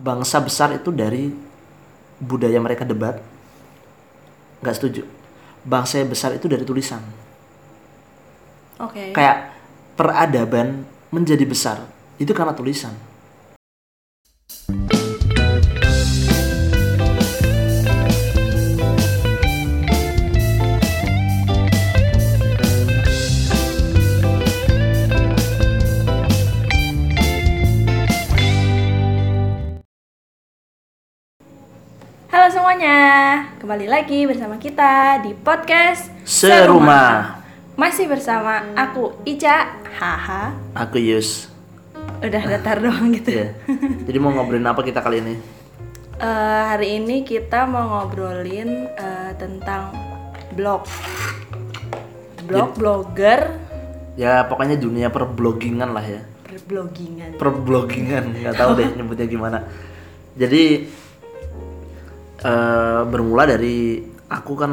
bangsa besar itu dari budaya mereka debat. Nggak setuju. Bangsa yang besar itu dari tulisan. Oke. kayak peradaban menjadi besar itu karena tulisan Halo semuanya, kembali lagi bersama kita di podcast Serumah. Masih bersama aku Ica, haha. aku Yus. Udah datar doang gitu. ya jadi mau ngobrolin apa kita kali ini? Eh, hari ini kita mau ngobrolin eh, tentang blog, blog, blogger, ya pokoknya dunia perblogingan lah ya. Berblogingan. perblogingan nggak tahu deh nyebutnya gimana. Jadi eh, bermula dari aku kan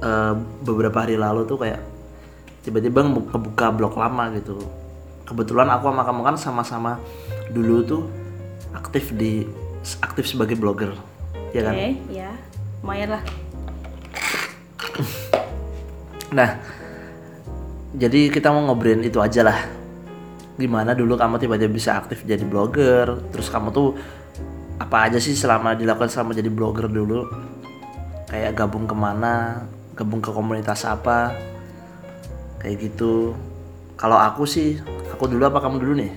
eh, beberapa hari lalu tuh kayak tiba-tiba ngebu- ngebuka blog lama gitu kebetulan aku sama kamu kan sama-sama dulu tuh aktif di aktif sebagai blogger ya kan Oke, ya, lumayan lah. Nah, jadi kita mau ngobrolin itu aja lah. Gimana dulu kamu tiba-tiba bisa aktif jadi blogger, terus kamu tuh apa aja sih selama dilakukan selama jadi blogger dulu? Kayak gabung ke mana, gabung ke komunitas apa, kayak gitu. Kalau aku sih, aku dulu apa kamu dulu nih?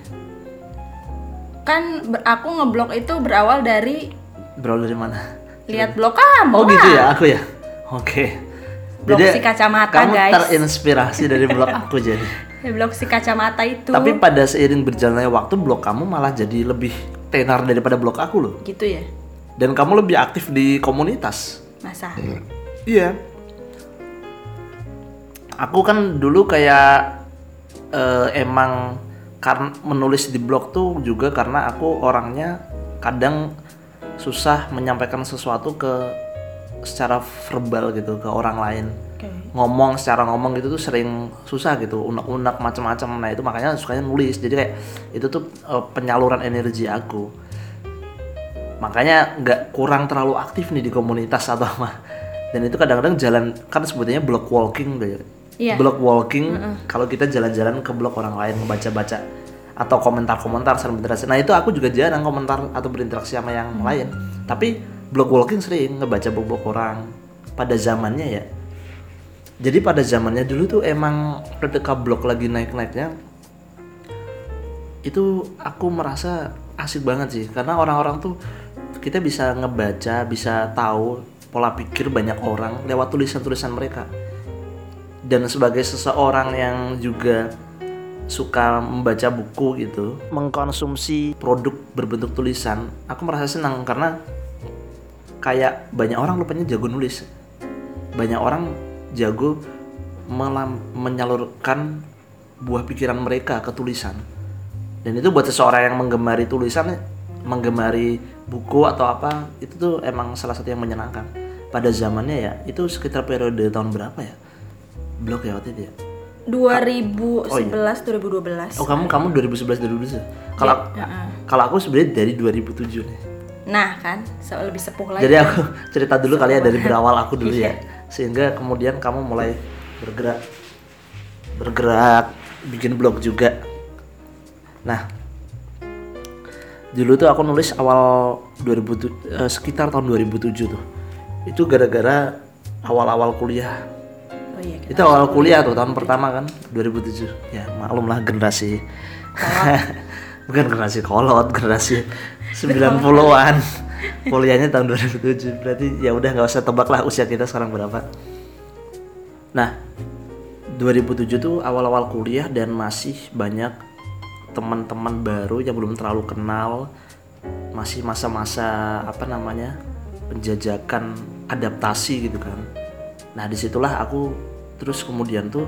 Kan ber- aku ngeblog itu berawal dari Berawal dari mana? lihat blog kamu. Oh gitu ya, aku ya. Oke. Blog si kacamata, kamu guys. terinspirasi dari blog aku jadi. Ya, blog si kacamata itu. Tapi pada seiring berjalannya waktu blog kamu malah jadi lebih tenar daripada blog aku loh. gitu ya, Dan kamu lebih aktif di komunitas. masa. Iya. Aku kan dulu kayak eh, emang karena menulis di blog tuh juga karena aku orangnya kadang susah menyampaikan sesuatu ke secara verbal gitu ke orang lain. Ngomong secara ngomong gitu tuh sering susah gitu unek-unek macam-macam nah itu makanya sukanya nulis. Jadi kayak itu tuh eh, penyaluran energi aku. Makanya nggak kurang terlalu aktif nih di komunitas atau apa. Dan itu kadang-kadang jalan kan sebetulnya blog walking deh Iya. blog walking kalau kita jalan-jalan ke blog orang lain membaca-baca atau komentar-komentar saling berinteraksi nah itu aku juga jarang komentar atau berinteraksi sama yang lain. Tapi blog walking sering ngebaca blog-blog orang. Pada zamannya ya jadi pada zamannya dulu tuh emang ketika blog lagi naik-naiknya itu aku merasa asik banget sih. Karena orang-orang tuh kita bisa ngebaca, bisa tahu pola pikir banyak orang lewat tulisan-tulisan mereka. Dan sebagai seseorang yang juga suka membaca buku gitu, mengkonsumsi produk berbentuk tulisan, aku merasa senang. Karena kayak banyak orang rupanya jago nulis. Banyak orang jago melam- menyalurkan buah pikiran mereka ke tulisan dan itu buat seseorang yang menggemari tulisan menggemari buku atau apa itu tuh emang salah satu yang menyenangkan pada zamannya ya itu sekitar periode tahun berapa ya blog ya waktu itu ya 2011 2012. oh kamu kamu 2011 2012 kalau heeh. kalau aku sebenarnya dari 2007 nih Nah, kan, so lebih sepuh lagi. Jadi aku cerita dulu kali ya dari berawal aku dulu ya. Sehingga kemudian kamu mulai bergerak bergerak bikin blog juga. Nah, dulu tuh aku nulis awal 2000 eh, sekitar tahun 2007 tuh. Itu gara-gara awal-awal kuliah. Oh iya, Itu awal kuliah tuh tahun pertama kan 2007. Ya, maklum lah generasi bukan generasi kolot, generasi 90-an. Kuliahnya tahun 2007. Berarti ya udah nggak usah tebak lah usia kita sekarang berapa. Nah, 2007 tuh awal-awal kuliah dan masih banyak teman-teman baru yang belum terlalu kenal. Masih masa-masa apa namanya? penjajakan adaptasi gitu kan. Nah, di situlah aku terus kemudian tuh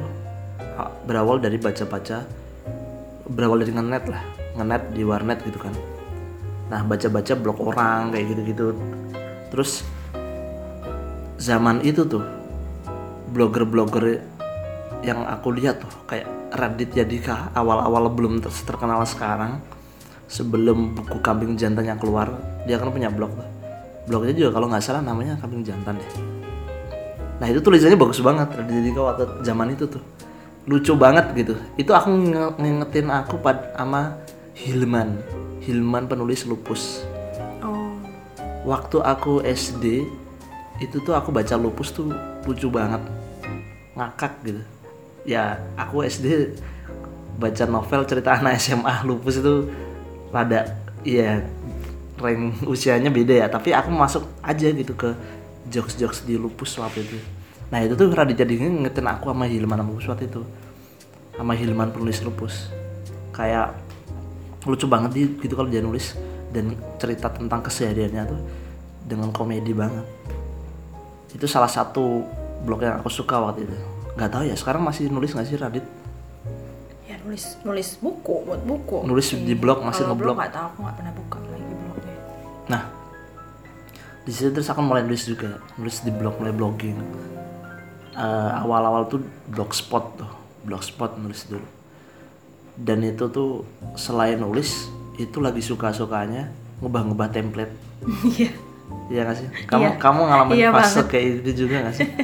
berawal dari baca-baca berawal dari ngenet lah ngenet di warnet gitu kan nah baca-baca blog orang kayak gitu-gitu. Terus zaman itu tuh blogger-blogger yang aku lihat tuh kayak Radit Yadika awal-awal belum ter- terkenal sekarang sebelum buku kambing jantan yang keluar dia kan punya blog tuh. Blognya juga kalau nggak salah namanya kambing jantan ya. Nah itu tulisannya bagus banget Raditya Dika waktu zaman itu tuh. Lucu banget gitu. Itu aku nge- ngingetin aku pad sama Hilman Hilman penulis lupus. Oh. waktu aku SD itu tuh aku baca lupus tuh lucu banget. Ngakak gitu. Ya aku SD baca novel cerita anak SMA lupus itu rada iya rank usianya beda ya. Tapi aku masuk aja gitu ke jokes-jokes di lupus waktu itu. Nah itu tuh Raditya Dika ngetin aku sama Hilman sama lupus waktu itu. Sama Hilman penulis lupus. Kayak lucu banget dia gitu kalau dia nulis dan cerita tentang kesehariannya tuh dengan komedi banget. Itu salah satu blog yang aku suka waktu itu. Nggak tahu ya sekarang masih nulis nggak sih Radit? Ya nulis nulis buku buat buku. nulis di blog masih Kalau ngeblog. blog nggak tahu aku nggak pernah buka lagi blognya. nah di situ terus aku mulai nulis juga nulis di blog mulai blogging. Eh, awal-awal tuh blogspot tuh blogspot nulis dulu dan itu tuh selain nulis itu lagi suka-sukanya ngubah-ngubah template Iya. Iya gak sih? Kamu Iya. kamu ngalamin Iya fase kayak gitu juga gak sih?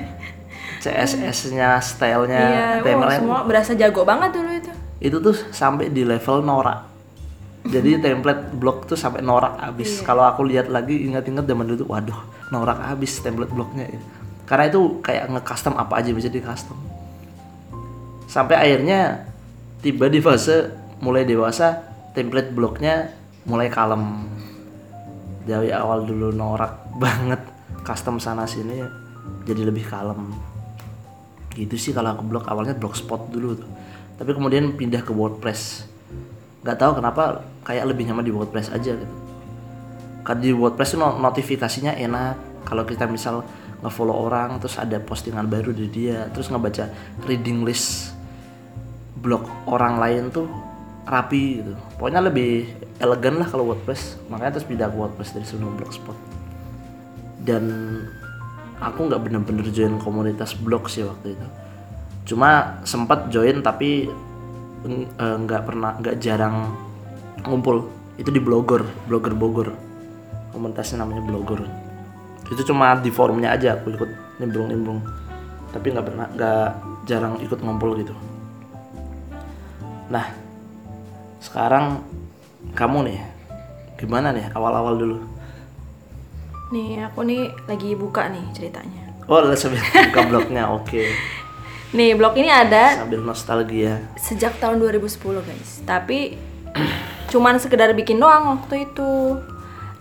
CSS-nya, stylenya, Iya, wah, template semua berasa jago banget dulu itu. itu tuh sampai di level norak. Jadi template blog tuh sampai norak abis. Kalau aku lihat lagi ingat-ingat zaman dulu tuh, waduh, norak abis template blognya. ya. Karena itu kayak nge-custom apa aja bisa di custom. Sampai akhirnya tiba di fase mulai dewasa, template blognya mulai kalem. Dari awal dulu norak banget, custom sana sini jadi lebih kalem. Gitu sih kalau aku blog awalnya blogspot dulu tuh. Tapi kemudian pindah ke wordpress. Nggak tahu kenapa kayak lebih nyaman di wordpress aja gitu. Karena di wordpress notifikasinya enak. Kalau kita misal ngefollow orang terus ada postingan baru dari dia terus ngebaca reading list blog orang lain tuh rapi gitu. Pokoknya lebih elegan lah kalau wordpress. Makanya terus pindah ke wordpress dari sebelum blogspot. Dan aku nggak bener-bener join komunitas blog sih waktu itu. Cuma sempat join tapi eh, nggak pernah nggak jarang ngumpul. Itu di blogger blogger Bogor. Komunitasnya namanya blogger. Itu cuma di forumnya aja aku ikut nimbrung-nimbrung. Tapi nggak pernah nggak jarang ikut ngumpul gitu nah sekarang kamu nih gimana nih awal-awal dulu Nih aku nih lagi buka nih ceritanya. Oh, udah sambil buka blognya, oke. Nih blog ini ada Sambil nostalgia. sejak tahun 2010 guys. Tapi cuman sekedar bikin doang waktu itu.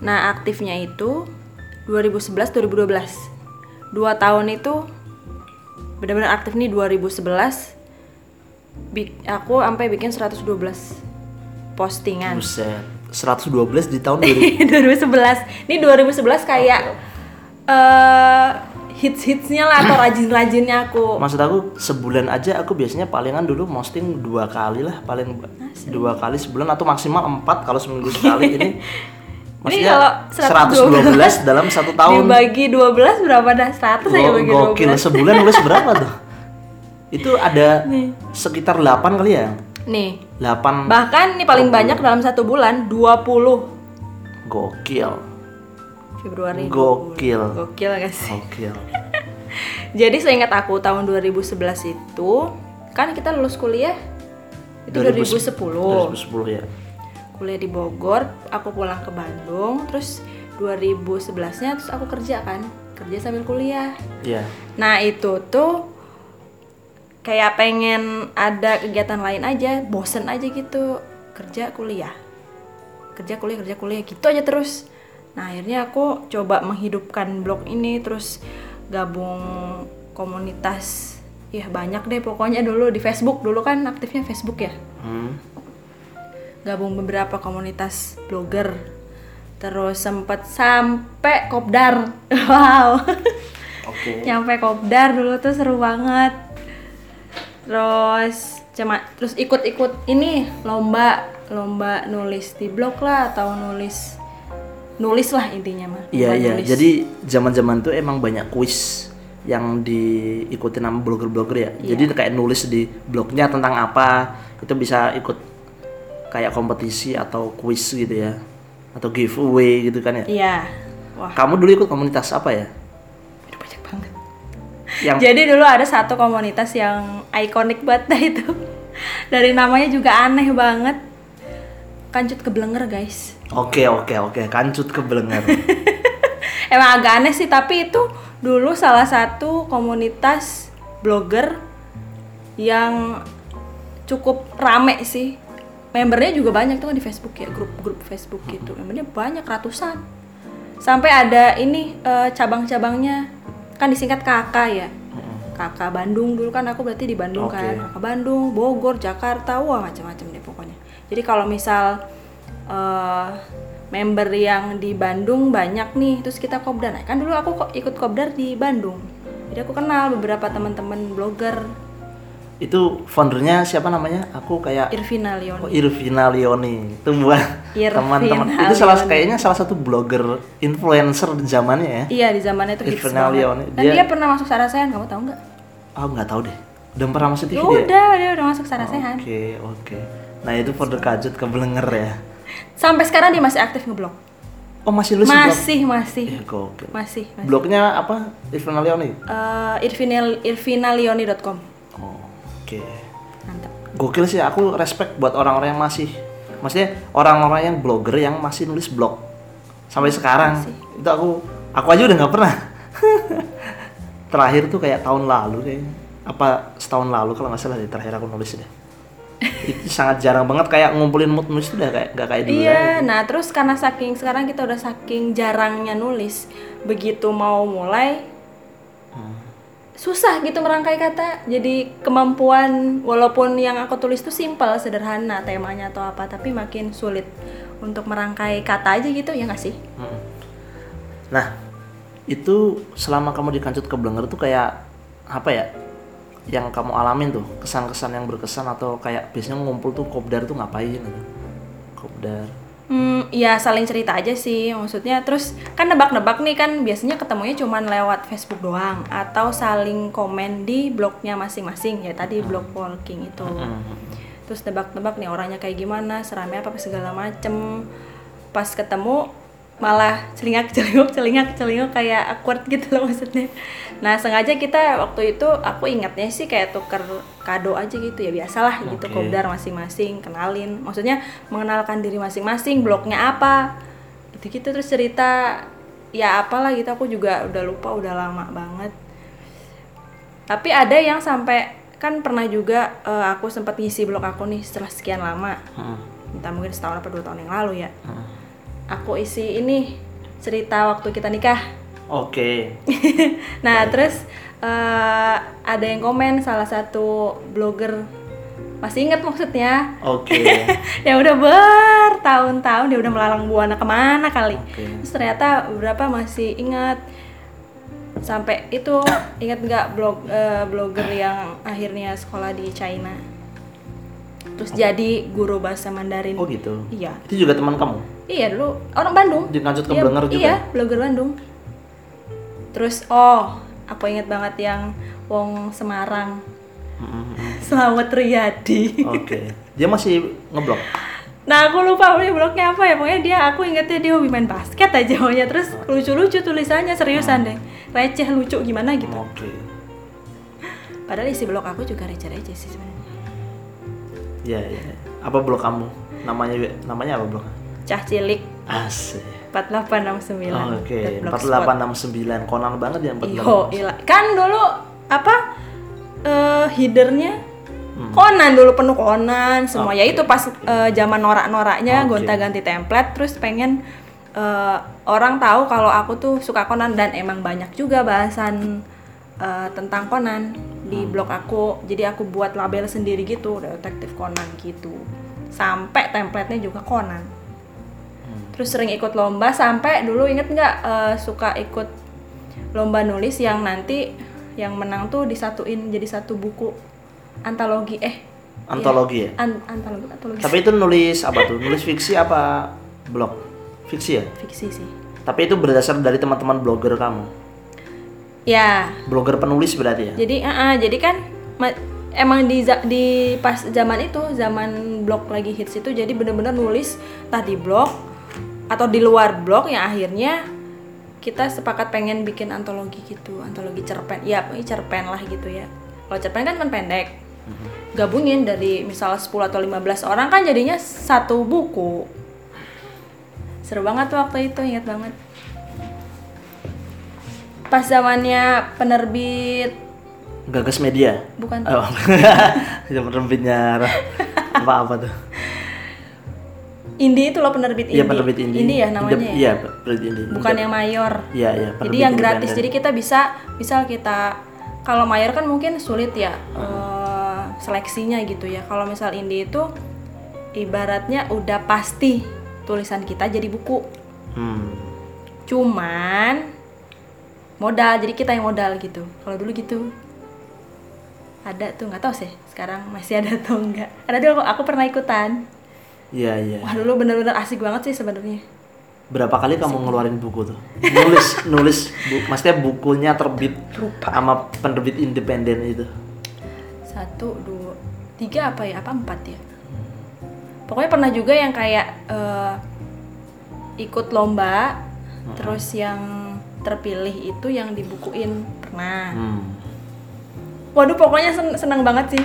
Nah aktifnya itu 2011 2012. Dua tahun itu benar-benar aktif nih 2011. Bik- aku sampai bikin 112 postingan. Buset. 112 di tahun 2000. 2011. Ini 2011 kayak eh hits-hitsnya lah atau rajin-rajinnya aku. Maksud aku sebulan aja aku biasanya palingan dulu posting dua kali lah paling dua kali sebulan atau maksimal empat kalau seminggu sekali ini. Maksudnya kalau 112 dalam satu tahun. Dibagi 12 berapa dah? 100 aja Go- bagi gokil 12. sebulan nulis berapa tuh? Itu ada sekitar 8 kali ya? Nih, 8 bahkan nih paling banyak dalam satu bulan 20 gokil. Februari. Gokil. Gokil guys. Gokil. Jadi seingat aku tahun 2011 itu kan kita lulus kuliah itu 2010. 2010 ya. Kuliah di Bogor, aku pulang ke Bandung, terus 2011-nya terus aku kerja kan, kerja sambil kuliah. Iya. Nah itu tuh kayak pengen ada kegiatan lain aja, bosen aja gitu kerja kuliah, kerja kuliah kerja kuliah gitu aja terus. Nah akhirnya aku coba menghidupkan blog ini terus gabung komunitas, ya banyak deh pokoknya dulu di Facebook dulu kan aktifnya Facebook ya, Hmm. gabung beberapa komunitas blogger, terus sempet sampai kopdar, wow. Oke. nyampe kopdar dulu tuh seru banget terus cuma terus ikut-ikut ini lomba lomba nulis di blog lah atau nulis nulis lah intinya mah Iya iya. Jadi zaman-zaman tuh emang banyak kuis yang diikuti nama blogger-blogger ya. Iya. Jadi kayak nulis di blognya tentang apa itu bisa ikut kayak kompetisi atau kuis gitu ya atau giveaway gitu kan ya Iya. Wah, kamu dulu ikut komunitas apa ya. Yang Jadi dulu ada satu komunitas yang ikonik banget dah itu. Dari namanya juga aneh banget. Kancut kebelenger guys. oke oke oke kancut kebelengar Emang agak aneh sih, tapi itu dulu salah satu komunitas blogger yang cukup rame sih. Membernya juga banyak tuh di Facebook ya, grup-grup Facebook gitu. Membernya banyak ratusan. Sampai ada ini eh, cabang-cabangnya kan disingkat KK ya. KK Bandung dulu kan aku berarti di Bandung Oke. kan. KK Bandung, Bogor, Jakarta, wah macam-macam deh pokoknya. Jadi kalau misal eh, member yang di Bandung banyak nih, terus kita kopdar. Nah, kan dulu aku kok ikut kopdar di Bandung. Jadi aku kenal beberapa teman-teman blogger itu foundernya siapa namanya aku kayak Irvina Oh, Leon. Irvina Leoni itu buat teman-teman itu salah Leoni. kayaknya salah satu blogger influencer di zamannya ya Iya di zamannya itu Irvina. Leoni, Dan dia- dia, pernah masuk Sarasehan, kamu tahu nggak? oh nggak tahu deh udah pernah masuk TV Ya dia udah, dia udah masuk Sarasehan. oke oke nah itu founder kajut kebelenger ya Sampai sekarang dia masih aktif ngeblog. oh masih nulis blog Masih, masih. ya gokil Masih, masih. blognya apa Irvina Leoni Eh, Irvina irvinaleoni.com. oh, oke. Mantap. gokil sih aku respect buat orang-orang yang masih maksudnya orang-orang yang blogger yang masih nulis blog. Sampai sekarang. itu aku aku aja udah nggak pernah. Terakhir tuh kayak tahun lalu kayaknya apa setahun lalu kalau nggak salah deh terakhir aku nulis deh. Itu sangat jarang banget kayak ngumpulin mood nulis udah kayak nggak kayak dulu Iya, nah terus karena saking sekarang kita udah saking jarangnya nulis, begitu mau mulai Hmm. Susah gitu merangkai kata. Jadi kemampuan walaupun yang aku tulis tuh simpel, sederhana temanya atau apa, tapi makin sulit untuk merangkai kata aja gitu ya nggak sih? Mm. Nah, itu selama kamu di kancut keblenger tuh kayak apa ya? Yang kamu alamin tuh, kesan-kesan yang berkesan atau kayak biasanya ngumpul tuh kopdar tuh ngapain gitu. Kopdar. Hmm, ya saling cerita aja sih maksudnya. Terus kan nebak-nebak nih kan biasanya ketemunya cuman lewat Facebook doang atau saling komen di blognya masing-masing ya tadi blog walking itu. Terus nebak-nebak nih orangnya kayak gimana, seramnya apa segala macem. Pas ketemu malah celingak celinguk celingak celinguk kayak awkward gitu loh maksudnya. Nah sengaja kita waktu itu aku ingatnya sih kayak tuker kado aja gitu ya biasalah gitu Oke. kopdar masing-masing kenalin maksudnya mengenalkan diri masing-masing blognya apa gitu-gitu terus cerita ya apalah gitu aku juga udah lupa udah lama banget tapi ada yang sampai kan pernah juga eh, aku sempat ngisi blog aku nih setelah sekian lama Hmm. entah mungkin setahun apa dua tahun yang lalu ya Hmm. Aku isi ini cerita waktu kita nikah Oke. nah terus eh, ada yang komen salah satu blogger masih inget maksudnya Oke. ya udah bertahun-tahun dia udah melalang buana ke mana kali Oke. terus ternyata beberapa masih ingat sampai itu ingat nggak blog eh, blogger yang akhirnya sekolah di China terus jadi guru bahasa Mandarin. Oh gitu. iya. Itu juga teman kamu? iya dulu orang Bandung. Di kancut Iya, keblenger juga? iya blogger Bandung. Terus oh aku ingat banget yang Wong Semarang. Hmm, Selamat Riyadi. Oke. Dia masih ngeblok. Nah aku lupa punya blognya apa ya. Pokoknya dia aku ingetnya dia hobi main basket aja. Pokoknya Terus lucu-lucu tulisannya seriusan deh. Receh lucu gimana gitu. Oke. Padahal isi blog aku juga receh-receh sih sebenarnya Iya, iya. Apa blog kamu? Namanya namanya apa blog? Cah cilik Asik. 4869 Oh, Oke, blogspot. 4869. Konan banget ya 48. Iho, ila. Kan dulu apa eh headernya Hmm. Conan dulu penuh Conan semua ya Oke. itu pas eh, zaman norak-noraknya Oke. gonta-ganti template terus pengen eh, orang tahu kalau aku tuh suka Conan dan emang banyak juga bahasan eh, tentang Conan di Hmm. blog aku jadi aku buat label sendiri gitu detektif Conan gitu sampai templatenya juga Conan Hmm. terus sering ikut lomba sampai dulu inget nggak eh, suka ikut lomba nulis yang nanti yang menang tuh disatuin jadi satu buku antologi eh Antologi ya? an- antologi antologi Tapi itu nulis apa tuh? Nulis fiksi apa blog? Fiksi ya? fiksi sih Tapi itu berdasar dari teman-teman blogger kamu. Ya. Blogger penulis berarti ya? jadi ah, ah, jadi kan ma- emang di di pas zaman itu zaman blog lagi hits itu jadi bener-bener nulis entah di blog atau di luar blog yang akhirnya kita sepakat pengen bikin antologi gitu antologi cerpen. Ya ini cerpen lah gitu ya. Kalau cerpen kan kan pendek. Gabungin dari misal 10 atau 15 orang kan jadinya satu buku. Seru banget tuh waktu itu ingat banget pas zamannya penerbit Gagas Media. bukan Oh, penerbitnya apa apa tuh? Indie itu loh penerbit Iya indie. penerbit indie. Indie ya namanya. Ya? Iya penerbit indie. Bukan Indep- yang mayor. Iya iya. Jadi yang gratis. independen. Jadi kita bisa misal kita kalau mayor kan mungkin sulit ya eh, seleksinya gitu ya. Kalau misal indie itu ibaratnya udah pasti tulisan kita jadi buku. Hmm. Cuman modal. Jadi kita yang modal gitu. Kalau dulu gitu. Ada tuh nggak tahu sih sekarang masih ada atau enggak. Ada dulu aku pernah ikutan. Iya iya. Wah dulu bener-bener asik banget sih sebenarnya. Berapa kali kamu ngeluarin buku tuh? Nulis nulis bu, maksudnya bukunya terbit sama penerbit independen itu. satu dua tiga apa ya apa empat ya pokoknya pernah juga yang kayak eh, ikut lomba terus yang terpilih itu yang dibukuin. Pernah Hmm. waduh pokoknya sen- senang banget sih.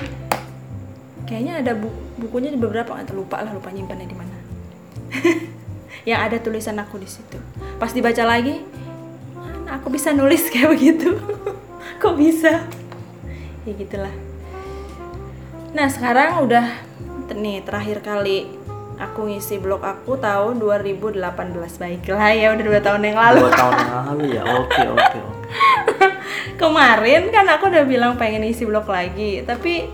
Kayaknya ada bu- bukunya di beberapa nggak lupa lah lupa nyimpannya di mana. Yang ada tulisan aku di situ. Pas dibaca lagi "Mana aku bisa nulis kayak begitu? Kok bisa? Ya gitulah. Nah sekarang udah nih terakhir kali aku ngisi blog aku tahun 2018 baiklah ya udah dua tahun yang lalu Dua tahun yang lalu ya. Oke oke oke. kemarin kan aku udah bilang pengen isi blog lagi tapi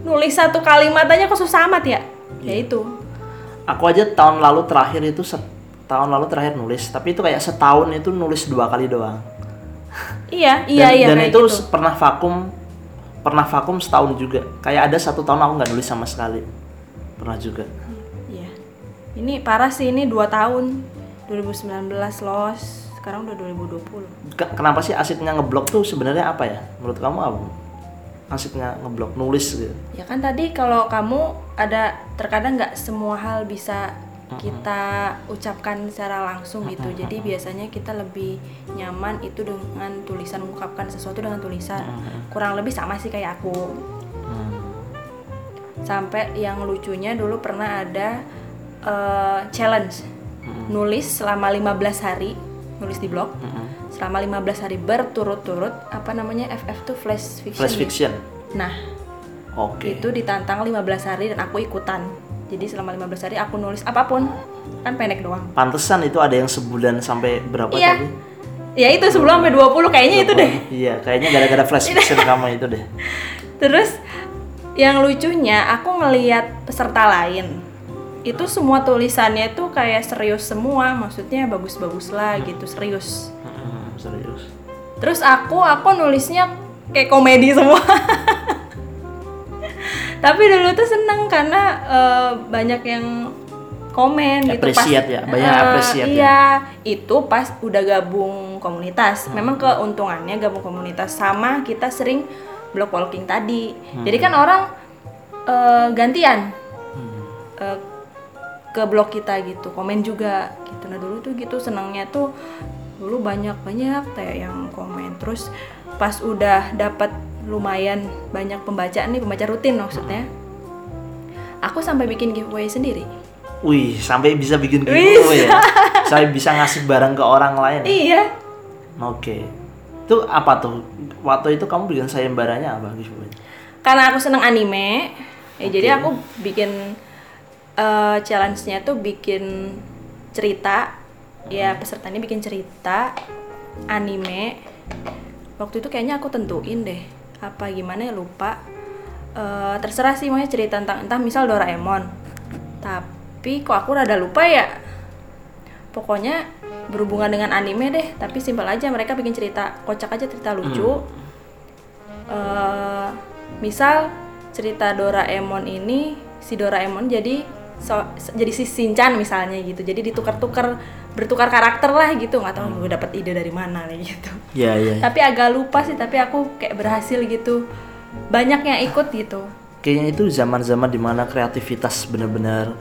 nulis satu kalimat aja kok susah amat ya ya itu Aku aja tahun lalu terakhir itu tahun lalu terakhir nulis, tapi itu kayak setahun itu nulis dua kali doang. iya iya dan, iya dan itu gitu. pernah vakum pernah vakum setahun juga kayak ada satu tahun aku nggak nulis sama sekali pernah juga iya ini parah sih ini dua tahun. 2019 los sekarang udah 2020 Ke- kenapa sih asiknya ngeblok tuh sebenarnya apa ya? Menurut kamu apa? Asiknya ngeblok nulis gitu? Ya kan tadi kalau kamu ada terkadang nggak semua hal bisa kita ucapkan secara langsung gitu. Jadi biasanya kita lebih nyaman itu dengan tulisan mengungkapkan sesuatu dengan tulisan. Kurang lebih sama sih kayak aku. Sampai yang lucunya dulu pernah ada eh, challenge. Nulis selama 15 hari nulis di blog. Mm-mm. selama 15 hari berturut-turut apa namanya FF tuh flash fiction. Flash ya? fiction? Nah oke. itu ditantang 15 hari dan aku ikutan. Jadi selama 15 hari aku nulis apa pun. Kan pendek doang. Pantesan itu ada yang sebulan sampai berapa iya. tadi? Ya itu sebelum sampai 20 kayaknya itu deh. iya kayaknya gara-gara flash fiction kamu itu deh. Terus yang lucunya aku ngeliat peserta lain itu semua tulisannya itu kayak serius semua, maksudnya bagus-bagus lah gitu serius. Hmm, serius. Terus aku aku nulisnya kayak komedi semua. Tapi dulu tuh seneng karena eh, banyak yang komen gitu Appreciate ya, banyak Eh, appreciate ya. iya itu pas udah gabung komunitas. Memang keuntungannya gabung komunitas sama kita sering block walking tadi. Jadi kan orang eh, gantian. Eh, ke blog kita gitu komen juga gitu nah dulu tuh gitu senangnya tuh dulu banyak banyak kayak yang komen terus pas udah dapat lumayan banyak pembaca nih pembaca rutin maksudnya aku sampai bikin giveaway sendiri Wih, sampai bisa bikin Bisa. giveaway ya. Sampai bisa ngasih barang ke orang lain. iya Oke. Itu apa tuh? Waktu itu kamu bikin sayembaranya apa giveaway? karena aku seneng anime ya jadi aku bikin eh, challenge-nya tuh bikin cerita. Ya pesertanya bikin cerita anime. Waktu itu kayaknya aku tentuin deh apa gimana ya lupa. Eh, terserah sih mau cerita tentang entah misal Doraemon. Tapi kok aku rada lupa ya? Pokoknya berhubungan dengan anime deh tapi simpel aja mereka bikin cerita kocak aja cerita lucu. Eh misal cerita Doraemon ini si Doraemon jadi so- jadi si Shinchan misalnya gitu. Jadi ditukar-tukar bertukar karakter lah gitu. Nggak tahu gue dapet ide dari mana nih gitu. Iya, iya. tapi agak lupa sih tapi aku kayak berhasil gitu. Banyak yang ikut gitu. Kayaknya itu zaman-zaman di mana kreativitas bener-bener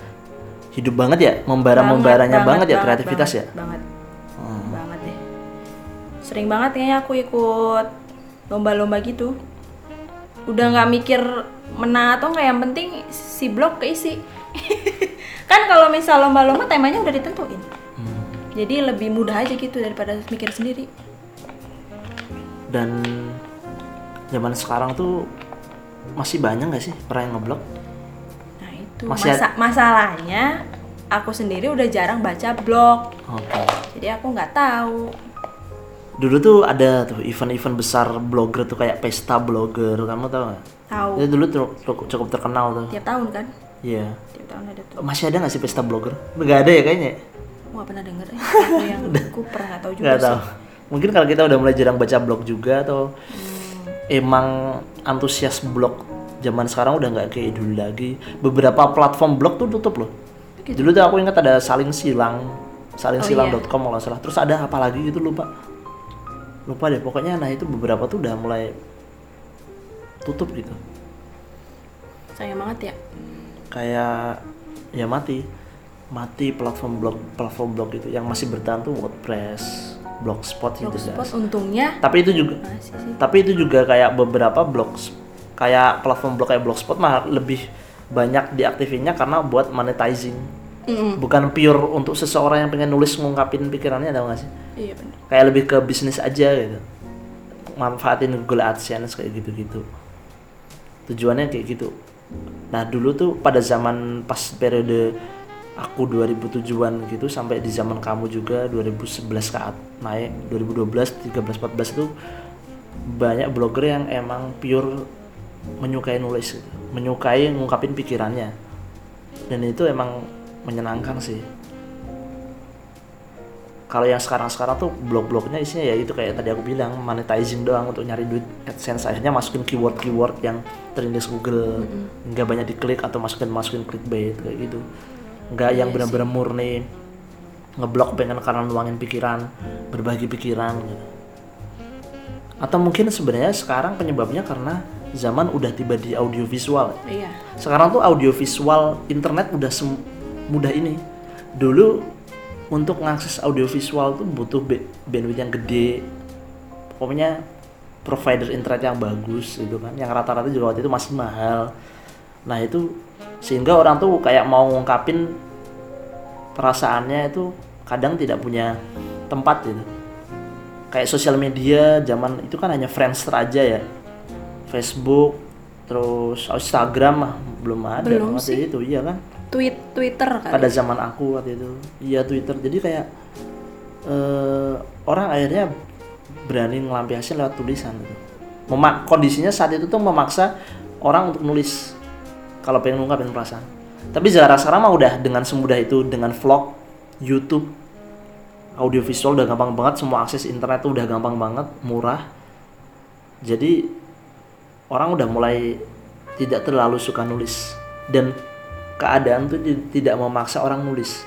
hidup banget ya? Membara-membaranya banget, ya kreativitas banget, ya? banget banget. Deh. Sering banget kayaknya aku ikut lomba-lomba gitu. Udah nggak mikir menang atau nggak yang penting si blog keisi kan kalau misal lomba-lomba temanya udah ditentuin. Hmm. jadi lebih mudah aja gitu daripada mikir sendiri. Dan zaman sekarang tuh masih banyak nggak sih orang yang ngeblog? Nah itu. Masih Masa- masalahnya aku sendiri udah jarang baca blog. Oke. Jadi aku nggak tahu. Dulu tuh ada tuh event-event besar blogger tuh kayak pesta blogger kamu tahu nggak? Tahu. Itu dulu tuh cukup terkenal tuh. Tiap tahun kan iya. Tiap tahun ada tuh. Masih ada nggak sih pesta blogger? Nggak ada ya kayaknya? Wah pernah denger ya. Yang aku pernah nggak tahu juga nggak sih. tahu mungkin kalau kita udah mulai jarang baca blog juga atau emang antusias blog zaman sekarang udah nggak kayak dulu lagi. Beberapa platform blog tuh tutup loh. Dulu tuh aku ingat ada saling silang saling silang.com kalau nggak salah. Terus ada apa lagi gitu lupa. Lupa deh pokoknya nah itu beberapa tuh udah mulai tutup gitu. Sayang banget ya. Kayak ya mati. Mati platform blog platform blog itu yang masih bertahan tuh WordPress blogspot gitu Blogspot guys. untungnya tapi itu juga masih sih. tapi itu juga kayak beberapa blog kayak platform blog kayak blogspot mah lebih banyak diaktifinnya karena buat monetizing. Mm-mm. bukan pure untuk seseorang yang pengen nulis ngungkapin pikirannya tau gak sih? Iya benar. kayak lebih ke bisnis aja gitu. Manfaatin Google AdSense kayak gitu-gitu. Tujuannya kayak gitu nah dulu tuh pada zaman pas periode aku 2007-an gitu sampai di zaman kamu juga 2011 ke naik 2012 13 14 itu banyak blogger yang emang pure menyukai nulis gitu menyukai ngungkapin pikirannya. Dan itu emang menyenangkan sih kalau yang sekarang-sekarang tuh blog-blognya isinya ya itu kayak tadi aku bilang monetizing doang untuk nyari duit AdSense. Akhirnya masukin keyword-keyword yang terindeks Google. Nggak banyak diklik atau masukin masukin clickbait kayak gitu. Nggak yang benar-benar murni ngeblok pengen karena nuangin pikiran berbagi pikiran gitu. Atau mungkin sebenarnya sekarang penyebabnya karena zaman udah tiba di audiovisual. Iya. sekarang tuh audiovisual internet udah sem- mudah ini. Dulu untuk mengakses audiovisual tuh butuh bandwidth yang gede. Pokoknya provider internet yang bagus gitu kan. Yang rata-rata juga waktu itu masih mahal. Nah itu sehingga orang tuh kayak mau ngungkapin perasaannya itu kadang tidak punya tempat gitu. Kayak sosial media zaman itu kan hanya Friendster aja ya. Facebook terus Instagram mah belum ada Belum sih. itu iya kan Tweet Twitter kali. pada zaman aku waktu itu. Iya Twitter. Jadi kayak eh, orang akhirnya berani ngelampiasin lewat tulisan gitu. Memak kondisinya saat itu tuh memaksa orang untuk nulis kalau pengen ngungkapin perasaan. Tapi sekarang sekarang mah udah dengan semudah itu dengan vlog YouTube audiovisual udah gampang banget semua akses internet tuh udah gampang banget murah. Jadi orang udah mulai tidak terlalu suka nulis. Dan keadaan tuh ti- tidak memaksa orang nulis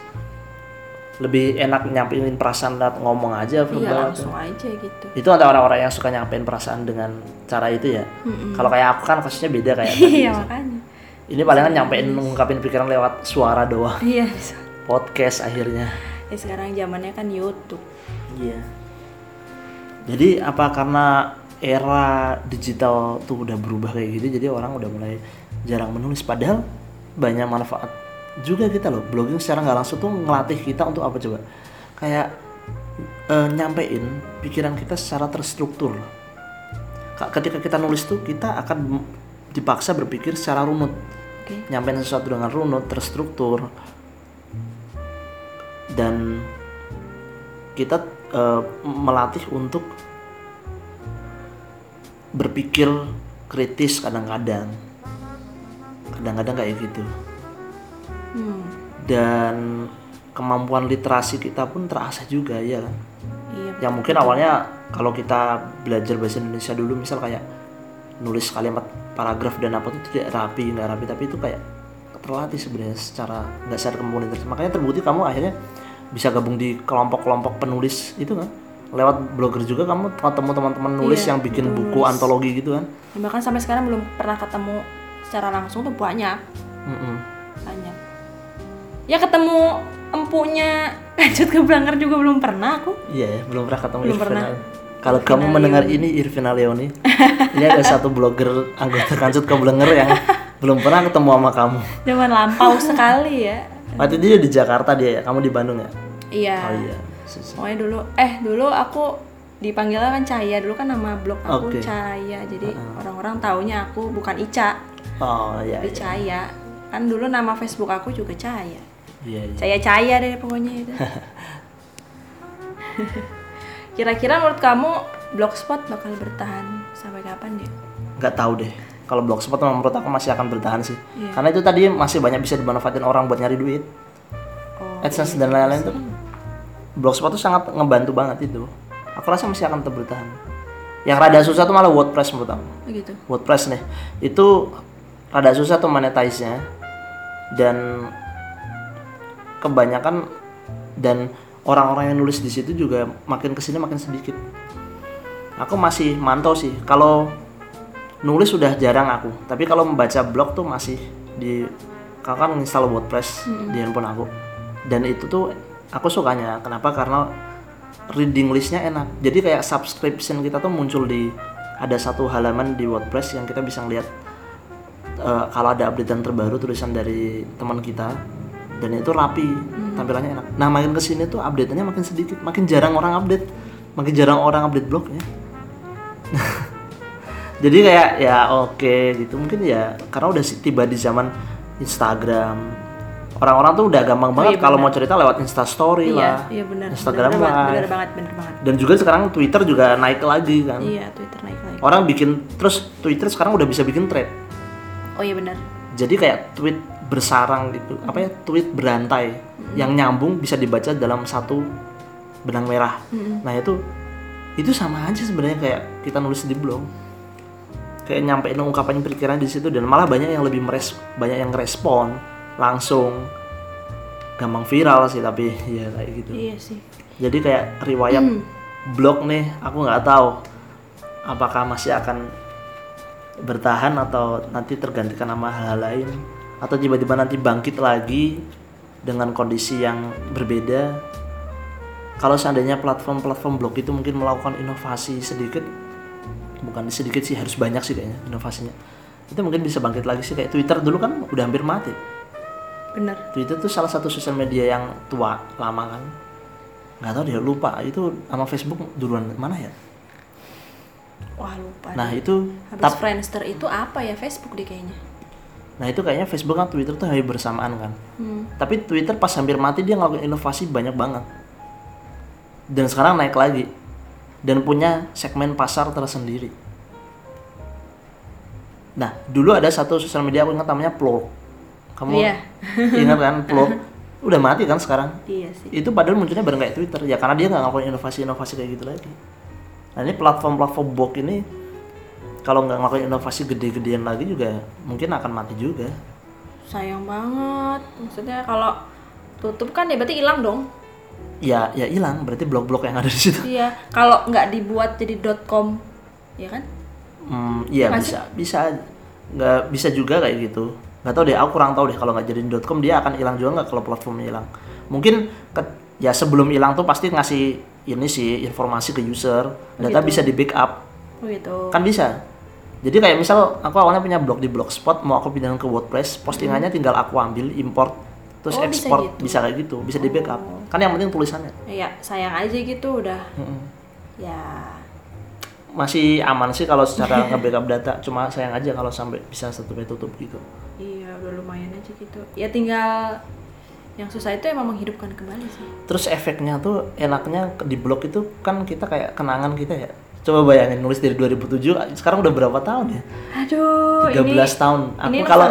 lebih enak nyampein perasaan lewat ngomong aja Iya verbal langsung aja gitu. itu ada orang-orang yang suka nyampein perasaan dengan cara itu ya kalau kayak aku kan kasusnya beda kayak tadi. Iya makanya. ini palingan nyampein ngungkapin pikiran lewat suara doang Iya. podcast akhirnya Ya, sekarang zamannya kan YouTube. Iya. Jadi apa karena era digital tuh udah berubah kayak gitu jadi orang udah mulai jarang menulis padahal banyak manfaat. Juga kita loh blogging secara nggak langsung tuh ngelatih kita untuk apa coba? Kayak eh, nyampein pikiran kita secara terstruktur Ka- ketika kita nulis tuh kita akan dipaksa berpikir secara runut. Oke. nyampein sesuatu dengan runut terstruktur. Dan kita eh, melatih untuk berpikir kritis kadang-kadang kadang-kadang kayak gitu. Hmm. dan kemampuan literasi kita pun terasa juga ya kan? Iya. yang mungkin awalnya kalau kita belajar bahasa Indonesia dulu misal kayak nulis kalimat paragraf dan apa itu tidak rapi nggak rapi. Tapi itu kayak terlatih sebenarnya secara nggak secara kemampuan literasi. Makanya terbukti kamu akhirnya bisa gabung di kelompok-kelompok penulis itu kan? Lewat blogger juga kamu ketemu teman-teman nulis Iya, yang bikin betul, buku antologi gitu kan? Ya, bahkan sampai sekarang belum pernah ketemu secara langsung tuh banyak. Mm-mm. banyak. Ya ketemu empunya. Lanjut ke Blanger juga belum pernah aku. Iya ya belum pernah ketemu Belum Irvin pernah. Kalau kamu mendengar ini Irvina Leoni ini ada satu blogger anggota kancut ke Blenger yang belum pernah ketemu sama kamu. Zaman lampau sekali ya. Waktu itu dia di Jakarta dia ya kamu di Bandung ya? Iya. Oh iya pokoknya dulu eh dulu aku dipanggilnya kan Cahaya dulu kan nama blog aku Oke. Cahaya jadi orang-orang taunya aku bukan Ica oh iya tapi iya. Cahaya. Kan dulu nama Facebook aku juga Cahaya. Iya, iya. Cahaya Cahaya deh pokoknya itu. Kira-kira menurut kamu blogspot bakal bertahan sampai kapan dia nggak tahu deh. Kalau blogspot menurut aku masih akan bertahan sih. Iya. karena itu tadi masih banyak bisa dimanfaatin orang buat nyari duit. Oh AdSense dan lain-lain tuh. blogspot tuh sangat ngebantu banget itu. Aku rasa masih akan tetap bertahan. Yang rada susah tuh malah WordPress menurut aku. Begitu WordPress nih. Itu rada susah tuh monetize-nya. Dan kebanyakan dan orang-orang yang nulis di situ juga makin ke sini makin sedikit. Aku masih mantau sih kalau nulis sudah jarang aku. Tapi kalau membaca blog tuh masih di kakak kan install WordPress di handphone aku. Dan itu tuh aku sukanya. Kenapa? Karena reading listnya enak. Jadi kayak subscription kita tuh muncul di ada satu halaman di WordPress yang kita bisa ngeliat eh, kalau ada updatean terbaru tulisan dari teman kita dan itu rapi tampilannya enak. Nah makin ke sini tuh updateannya makin sedikit makin jarang orang update makin jarang orang update blognya jadi kayak ya oke gitu. Mungkin ya karena udah tiba di zaman Instagram. Orang-orang tuh udah gampang banget kalau mau cerita lewat Instastory iya lah. iya benar. Instagram banget, Live. benar banget benar banget. Dan juga sekarang Twitter juga naik lagi kan? Iya Twitter naik lagi. Orang bikin terus Twitter sekarang udah bisa bikin thread oh iya benar. Jadi kayak tweet bersarang gitu. Apa ya? Tweet berantai yang nyambung bisa dibaca dalam satu benang merah. Nah itu itu sama aja sebenarnya kayak kita nulis di blog. Kayak nyampein ungkapan pikiran di situ dan malah banyak yang lebih meres banyak yang respon langsung. Gampang viral sih tapi ya kayak gitu. Iya sih. Jadi kayak riwayat blog nih aku nggak tahu apakah masih akan bertahan atau nanti tergantikan sama hal-hal lain? Atau tiba-tiba nanti bangkit lagi dengan kondisi yang berbeda? Kalau seandainya platform-platform blog itu mungkin melakukan inovasi sedikit bukan sedikit sih harus banyak sih kayaknya inovasinya. Itu mungkin bisa bangkit lagi sih kayak Twitter dulu kan udah hampir mati. Benar. Twitter tuh salah satu sosial media yang tua lama kan. Nggak tahu dia lupa. Itu sama Facebook duluan. Mana ya wah lupa nah deh. itu habis tap Friendster itu apa ya? Facebook deh kayaknya. Nah itu kayaknya Facebook kan Twitter tuh hampir bersamaan kan. Hmm. tapi Twitter pas hampir mati dia ngelakuin inovasi banyak banget. Dan sekarang naik lagi. Dan punya segmen pasar tersendiri. Nah dulu ada satu sosial media aku ingat namanya Plurk kamu Iya. ingat kan Plurk udah mati kan sekarang? Iya sih. Itu padahal munculnya bareng kayak Twitter. Ya karena dia nggak ngelakuin inovasi-inovasi kayak gitu lagi nah ini platform-platform blog ini kalau nggak ngelakuin inovasi gede-gedean lagi juga mungkin akan mati juga. Sayang banget. Maksudnya kalau tutup kan ya berarti hilang dong. Ya ya hilang. Berarti blog-blog yang ada di situ. Iya kalau nggak dibuat jadi .com ya kan? Hmm, iya Nggak bisa bisa. Nggak bisa juga kayak gitu. Nggak tahu deh aku kurang tahu deh kalau nggak jadiin .com dia akan hilang juga nggak kalau platformnya hilang. Mungkin ke- ya sebelum hilang tuh pasti ngasih ini sih informasi ke user. Data gitu. bisa di backup. Oh gitu. Kan bisa. Jadi kayak misal aku awalnya punya blog di blogspot mau aku pindahin ke wordpress postingannya tinggal aku ambil import terus Hmm. Oh, bisa ekspor gitu. bisa, kayak gitu bisa di backup. Kan yang penting tulisannya. Ya sayang aja gitu udah. Mm-mm. ya. Masih aman sih kalau secara nge-backup data cuma sayang aja kalau sampai bisa tutup tutup gitu. Iya udah lumayan aja gitu. Ya tinggal yang susah itu emang menghidupkan kembali sih. Terus efeknya tuh enaknya di blog itu kan kita kayak kenangan kita ya. Coba bayangin nulis dari 2007 sekarang udah berapa tahun ya? Aduh 13 ini tahun. Aku ini kalau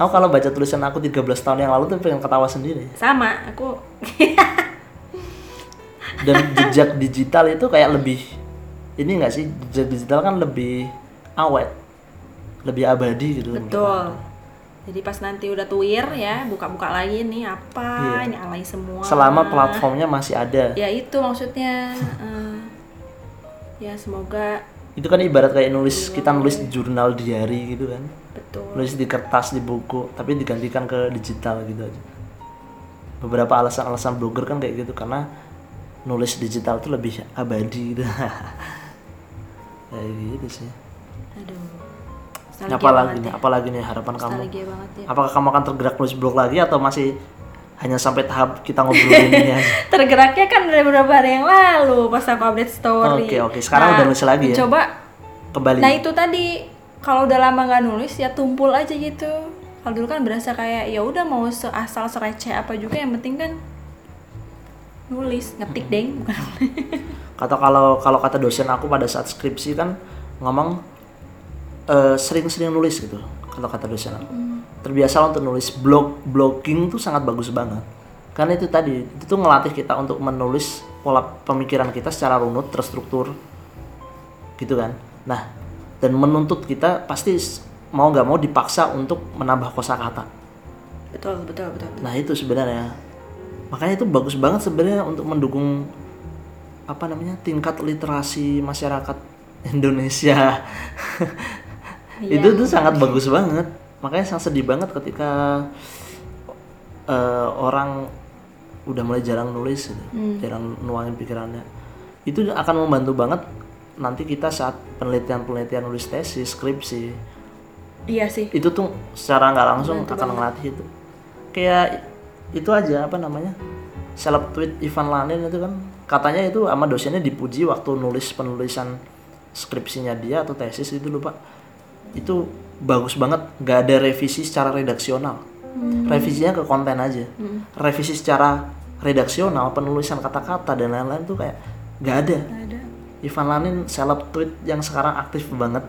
aku kalau baca tulisan aku 13 tahun yang lalu tuh pengen ketawa sendiri. Sama aku dan jejak digital itu kayak lebih ini enggak sih? Jejak digital kan lebih awet lebih abadi gitu. Betul jadi pas nanti udah tuir ya buka-buka lagi nih apa Iya. ini alay semua. Selama platformnya masih ada. Ya itu maksudnya eh, ya semoga itu kan ibarat kayak nulis kita nulis jurnal diary gitu kan. Betul. Nulis di kertas di buku tapi digantikan ke digital gitu aja. Beberapa alasan-alasan blogger kan kayak gitu karena nulis digital itu lebih abadi gitu. Kayak gitu sih nostalgia apalagi nih? ya. apalagi nih harapan kamu? Banget ya. Apakah kamu akan tergerak nulis blog lagi atau masih hanya sampai tahap kita ngobrolin ini aja? Tergeraknya kan dari beberapa hari yang lalu pas aku update story. Oke, oke. Sekarang udah nulis lagi ya? coba kembali. Nah itu tadi kalau udah lama nggak nulis ya tumpul aja gitu. Kalau dulu kan berasa kayak ya udah mau asal sereceh apa juga yang penting kan nulis. Ngetik deng bukan. Kata kalau kalau kata dosen aku pada saat skripsi kan ngomong eh, sering-sering nulis gitu kalau kata dosen aku terbiasa untuk nulis blog blogging tuh sangat bagus banget. Karena itu tadi itu tuh ngelatih kita untuk menulis pola pemikiran kita secara runut terstruktur gitu kan. Nah dan menuntut kita pasti mau nggak mau dipaksa untuk menambah kosakata. Betul betul betul, betul. Nah itu sebenarnya. Makanya itu bagus banget sebenarnya untuk mendukung apa namanya tingkat literasi masyarakat Indonesia. Iya. itu tuh sangat bagus banget. Makanya sangat sedih banget ketika eh, orang udah mulai jarang nulis, gitu. jarang nuangin pikirannya. Itu akan membantu banget nanti kita saat penelitian-penelitian nulis tesis, skripsi, iya sih itu tuh secara nggak langsung akan ngelatih itu kayak itu aja apa namanya seleb tweet Ivan Lanin itu kan katanya itu sama dosennya dipuji waktu nulis penulisan skripsinya dia atau tesis itu lupa itu bagus banget. Nggak ada revisi secara redaksional. Revisinya ke konten aja. Revisi secara redaksional penulisan kata-kata dan lain-lain tuh kayak nggak ada. Ada. Ivan Lanin seleb tweet yang sekarang aktif banget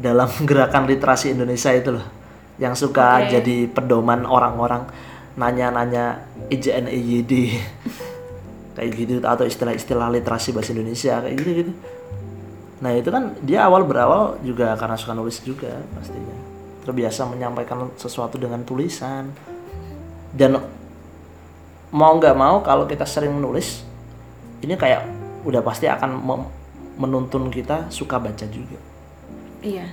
dalam gerakan literasi Indonesia itu loh. Yang suka Oke. jadi pedoman orang-orang nanya-nanya IJN IYD kayak gitu atau istilah-istilah literasi bahasa Indonesia kayak gitu gitu nah itu kan dia awal berawal juga karena suka nulis juga pastinya. Terbiasa menyampaikan sesuatu dengan tulisan. Dan mau nggak mau kalau kita sering menulis ini kayak udah pasti akan menuntun kita suka baca juga. Iya.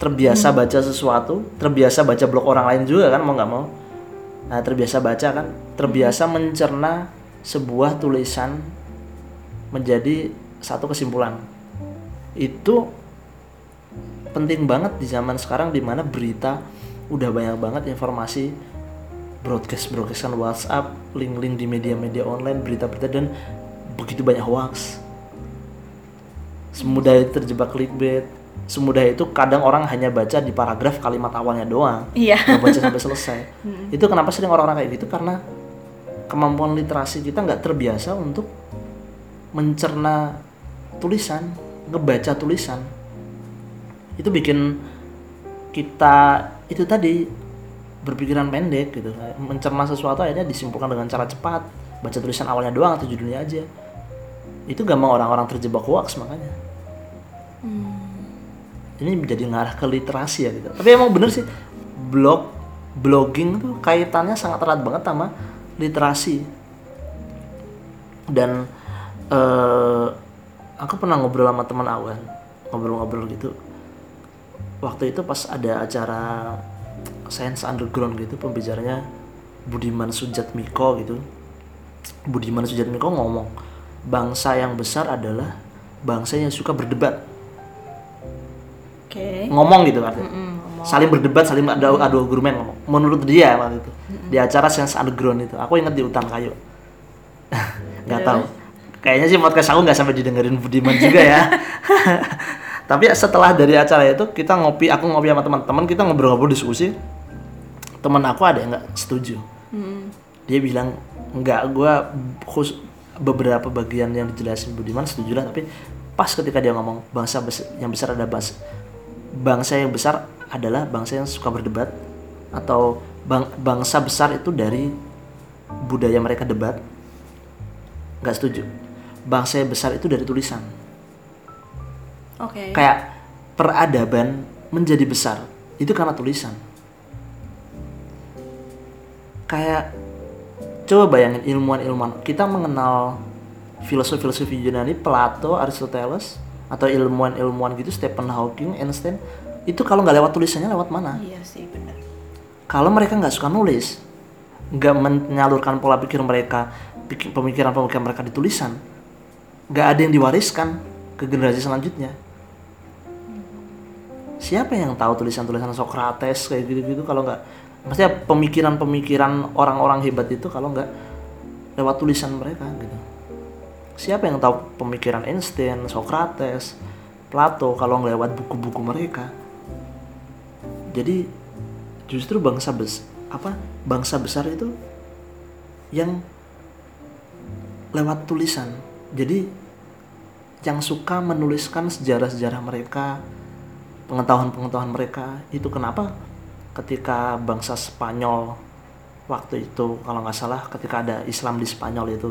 Terbiasa baca sesuatu terbiasa baca blog orang lain juga kan mau nggak mau. Nah terbiasa baca kan terbiasa mencerna sebuah tulisan menjadi satu kesimpulan itu penting banget di zaman sekarang di mana berita udah banyak banget informasi broadcast broadcastan WhatsApp link-link di media-media online berita-berita dan begitu banyak hoax. Semudah itu terjebak clickbait. Semudah itu kadang orang hanya baca di paragraf kalimat awalnya doang. Iya. Nggak baca sampai selesai. Itu kenapa sering orang-orang kayak gitu? Karena kemampuan literasi kita nggak terbiasa untuk mencerna tulisan ngebaca tulisan itu bikin kita itu tadi berpikiran pendek gitu. Mencerna sesuatu akhirnya disimpulkan dengan cara cepat. Baca tulisan awalnya doang atau judulnya aja. Itu gampang orang-orang terjebak hoax makanya. Ini menjadi ngarah ke literasi ya gitu. Tapi emang bener sih blog blogging tuh kaitannya sangat erat banget sama literasi. Dan eh aku pernah ngobrol sama teman awan ngobrol-ngobrol gitu. Waktu itu pas ada acara Science Underground gitu pembicaranya Budiman Sujatmiko gitu. Budiman Sujatmiko ngomong bangsa yang besar adalah bangsa yang suka berdebat. Oke. Ngomong gitu kan Mm, ngomong. saling berdebat saling adu adu argumen ngomong. Menurut dia waktu itu di acara Sense Underground itu. Aku inget di hutan kayu. Nggak tahu kayaknya sih podcast aku nggak sampai didengerin Budiman juga ya. Tapi setelah dari acara itu kita ngopi aku ngopi sama teman-teman kita ngobrol-ngobrol diskusi. Teman aku ada yang nggak setuju. Mm, dia bilang nggak gua khus beberapa bagian yang dijelasin Budiman setuju lah tapi pas ketika dia ngomong bangsa bes- yang besar ada bangsa bangsa yang besar adalah bangsa yang suka berdebat atau bang- bangsa besar itu dari budaya mereka debat. Nggak setuju bangsa yang besar itu dari tulisan oke kayak peradaban menjadi besar itu karena tulisan kayak coba bayangin ilmuwan-ilmuwan kita mengenal filosofi-filosofi Yunani, Plato, Aristoteles, atau ilmuwan-ilmuwan gitu, Stephen Hawking, Einstein, itu kalau nggak lewat tulisannya lewat mana? Iya sih benar. Kalau mereka nggak suka nulis, nggak menyalurkan pola pikir mereka, pemikiran-pemikiran mereka di tulisan, nggak ada yang diwariskan ke generasi selanjutnya. Siapa yang tahu tulisan-tulisan Socrates kayak gitu-gitu kalau nggak, maksudnya pemikiran-pemikiran orang-orang hebat itu kalau nggak lewat tulisan mereka gitu. Siapa yang tahu pemikiran Einstein, Socrates, Plato kalau nggak lewat buku-buku mereka? Jadi justru bangsa bes apa bangsa besar itu yang lewat tulisan. Jadi yang suka menuliskan sejarah-sejarah mereka, pengetahuan-pengetahuan mereka. Itu kenapa? Ketika bangsa Spanyol waktu itu kalau nggak salah ketika ada Islam di Spanyol itu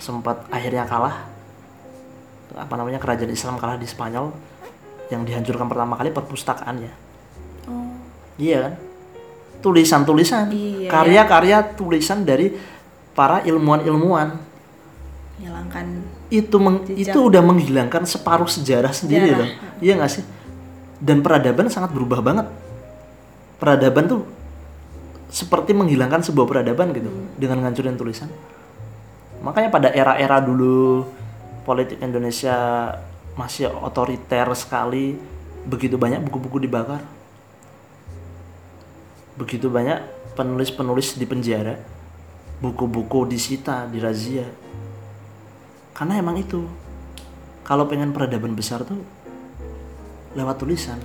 sempat akhirnya kalah. Apa namanya? Kerajaan Islam kalah di Spanyol yang dihancurkan pertama kali perpustakaannya. Oh. iya kan? Tulisan-tulisan Iya, karya-karya tulisan dari para ilmuwan-ilmuwan Hilangkan itu meng- Jejak. itu udah menghilangkan separuh sejarah sendiri Sejarah. loh. Iya nggak sih? Dan peradaban sangat berubah banget. Peradaban tuh seperti menghilangkan sebuah peradaban gitu dengan ngancurin tulisan. Makanya pada era-era dulu politik Indonesia masih otoriter sekali begitu banyak buku-buku dibakar. Begitu banyak penulis-penulis di penjara buku-buku disita dirazia karena emang itu. Kalau pengen peradaban besar tuh lewat tulisan.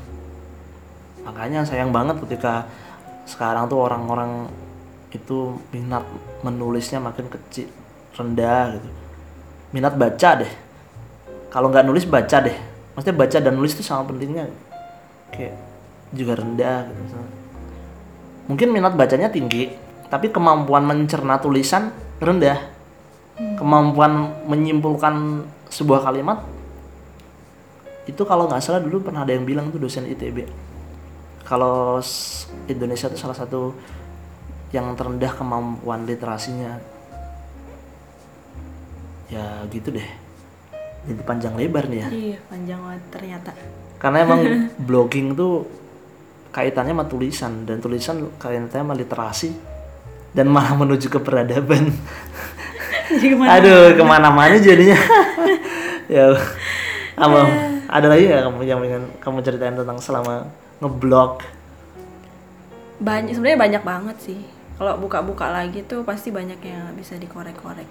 Makanya sayang banget ketika sekarang tuh orang-orang itu minat menulisnya makin kecil rendah gitu. Minat baca deh. Kalau nggak nulis baca deh. Maksudnya baca dan nulis itu sama pentingnya. Kayak juga rendah gitu. Mungkin minat bacanya tinggi tapi kemampuan mencerna tulisan rendah kemampuan menyimpulkan sebuah kalimat itu kalau nggak salah dulu pernah ada yang bilang tuh dosen ITB kalau Indonesia itu salah satu yang terendah kemampuan literasinya. Ya gitu deh. Jadi panjang lebar nih ya. Iya, panjang banget ternyata. karena emang blogging tuh kaitannya sama tulisan dan tulisan kaitannya sama literasi dan malah menuju ke peradaban ke mana? aduh ke mana-mana jadinya ya apa ada lagi nggak kamu yang ingin kamu ceritain tentang selama ngeblog Banyak sebenarnya banyak banget sih. Kalau buka-buka lagi tuh pasti banyak yang bisa dikorek-korek.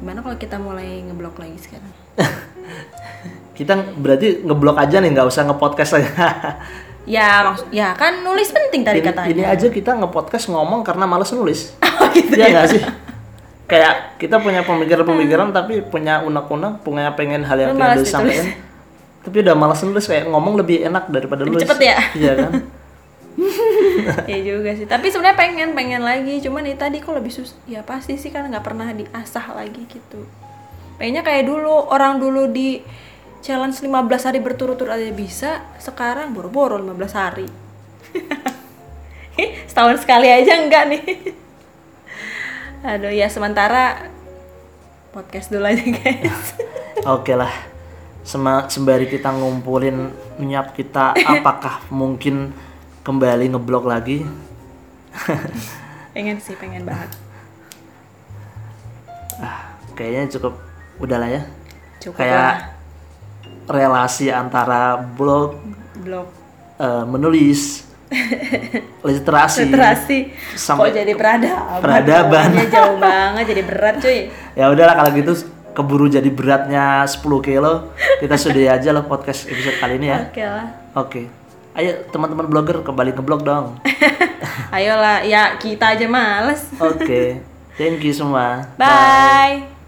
Gimana kalau kita mulai ngeblok lagi sekarang? kita berarti ngeblog aja nih nggak usah ngepodcast lagi Ya, maksud ya kan nulis penting tadi ini, katanya. ini aja kita ngepodcast ngomong karena males nulis Oh, gitu Iya nggak sih kayak kita punya pemikiran-pemikiran tapi punya unek-unek punya pengen hal yang pengen disampaikan tapi udah malas nulis kayak ngomong lebih enak daripada Lebih nulis cepet ya? iya kan ya juga sih. Tapi sebenarnya pengen pengen lagi. Cuman ini tadi kok lebih sus. Ya pasti sih kan nggak pernah diasah lagi gitu. Pengennya kayak dulu orang dulu di challenge 15 hari berturut-turut aja bisa. Sekarang boro-boro 15 hari. Setahun sekali aja enggak nih. Aduh ya sementara podcast dulu aja guys. oke lah Sema- sembari kita ngumpulin minyak kita apakah mungkin kembali ngeblog lagi pengen sih pengen banget. ah kayaknya cukup udahlah ya Cukup kayak lah. relasi antara blog blog eh, menulis literasi. Literasi. Sampai kok jadi peradaban? peradaban. Pokoknya jauh banget jadi berat cuy. Ya udahlah kalau gitu keburu jadi beratnya 10 kilo kita sudahi aja lah podcast episode kali ini ya. Oke lah. Oke. Ayo teman-teman blogger kembali ke blog dong. Ayolah ya kita aja males. Oke. Thank you semua. Bye.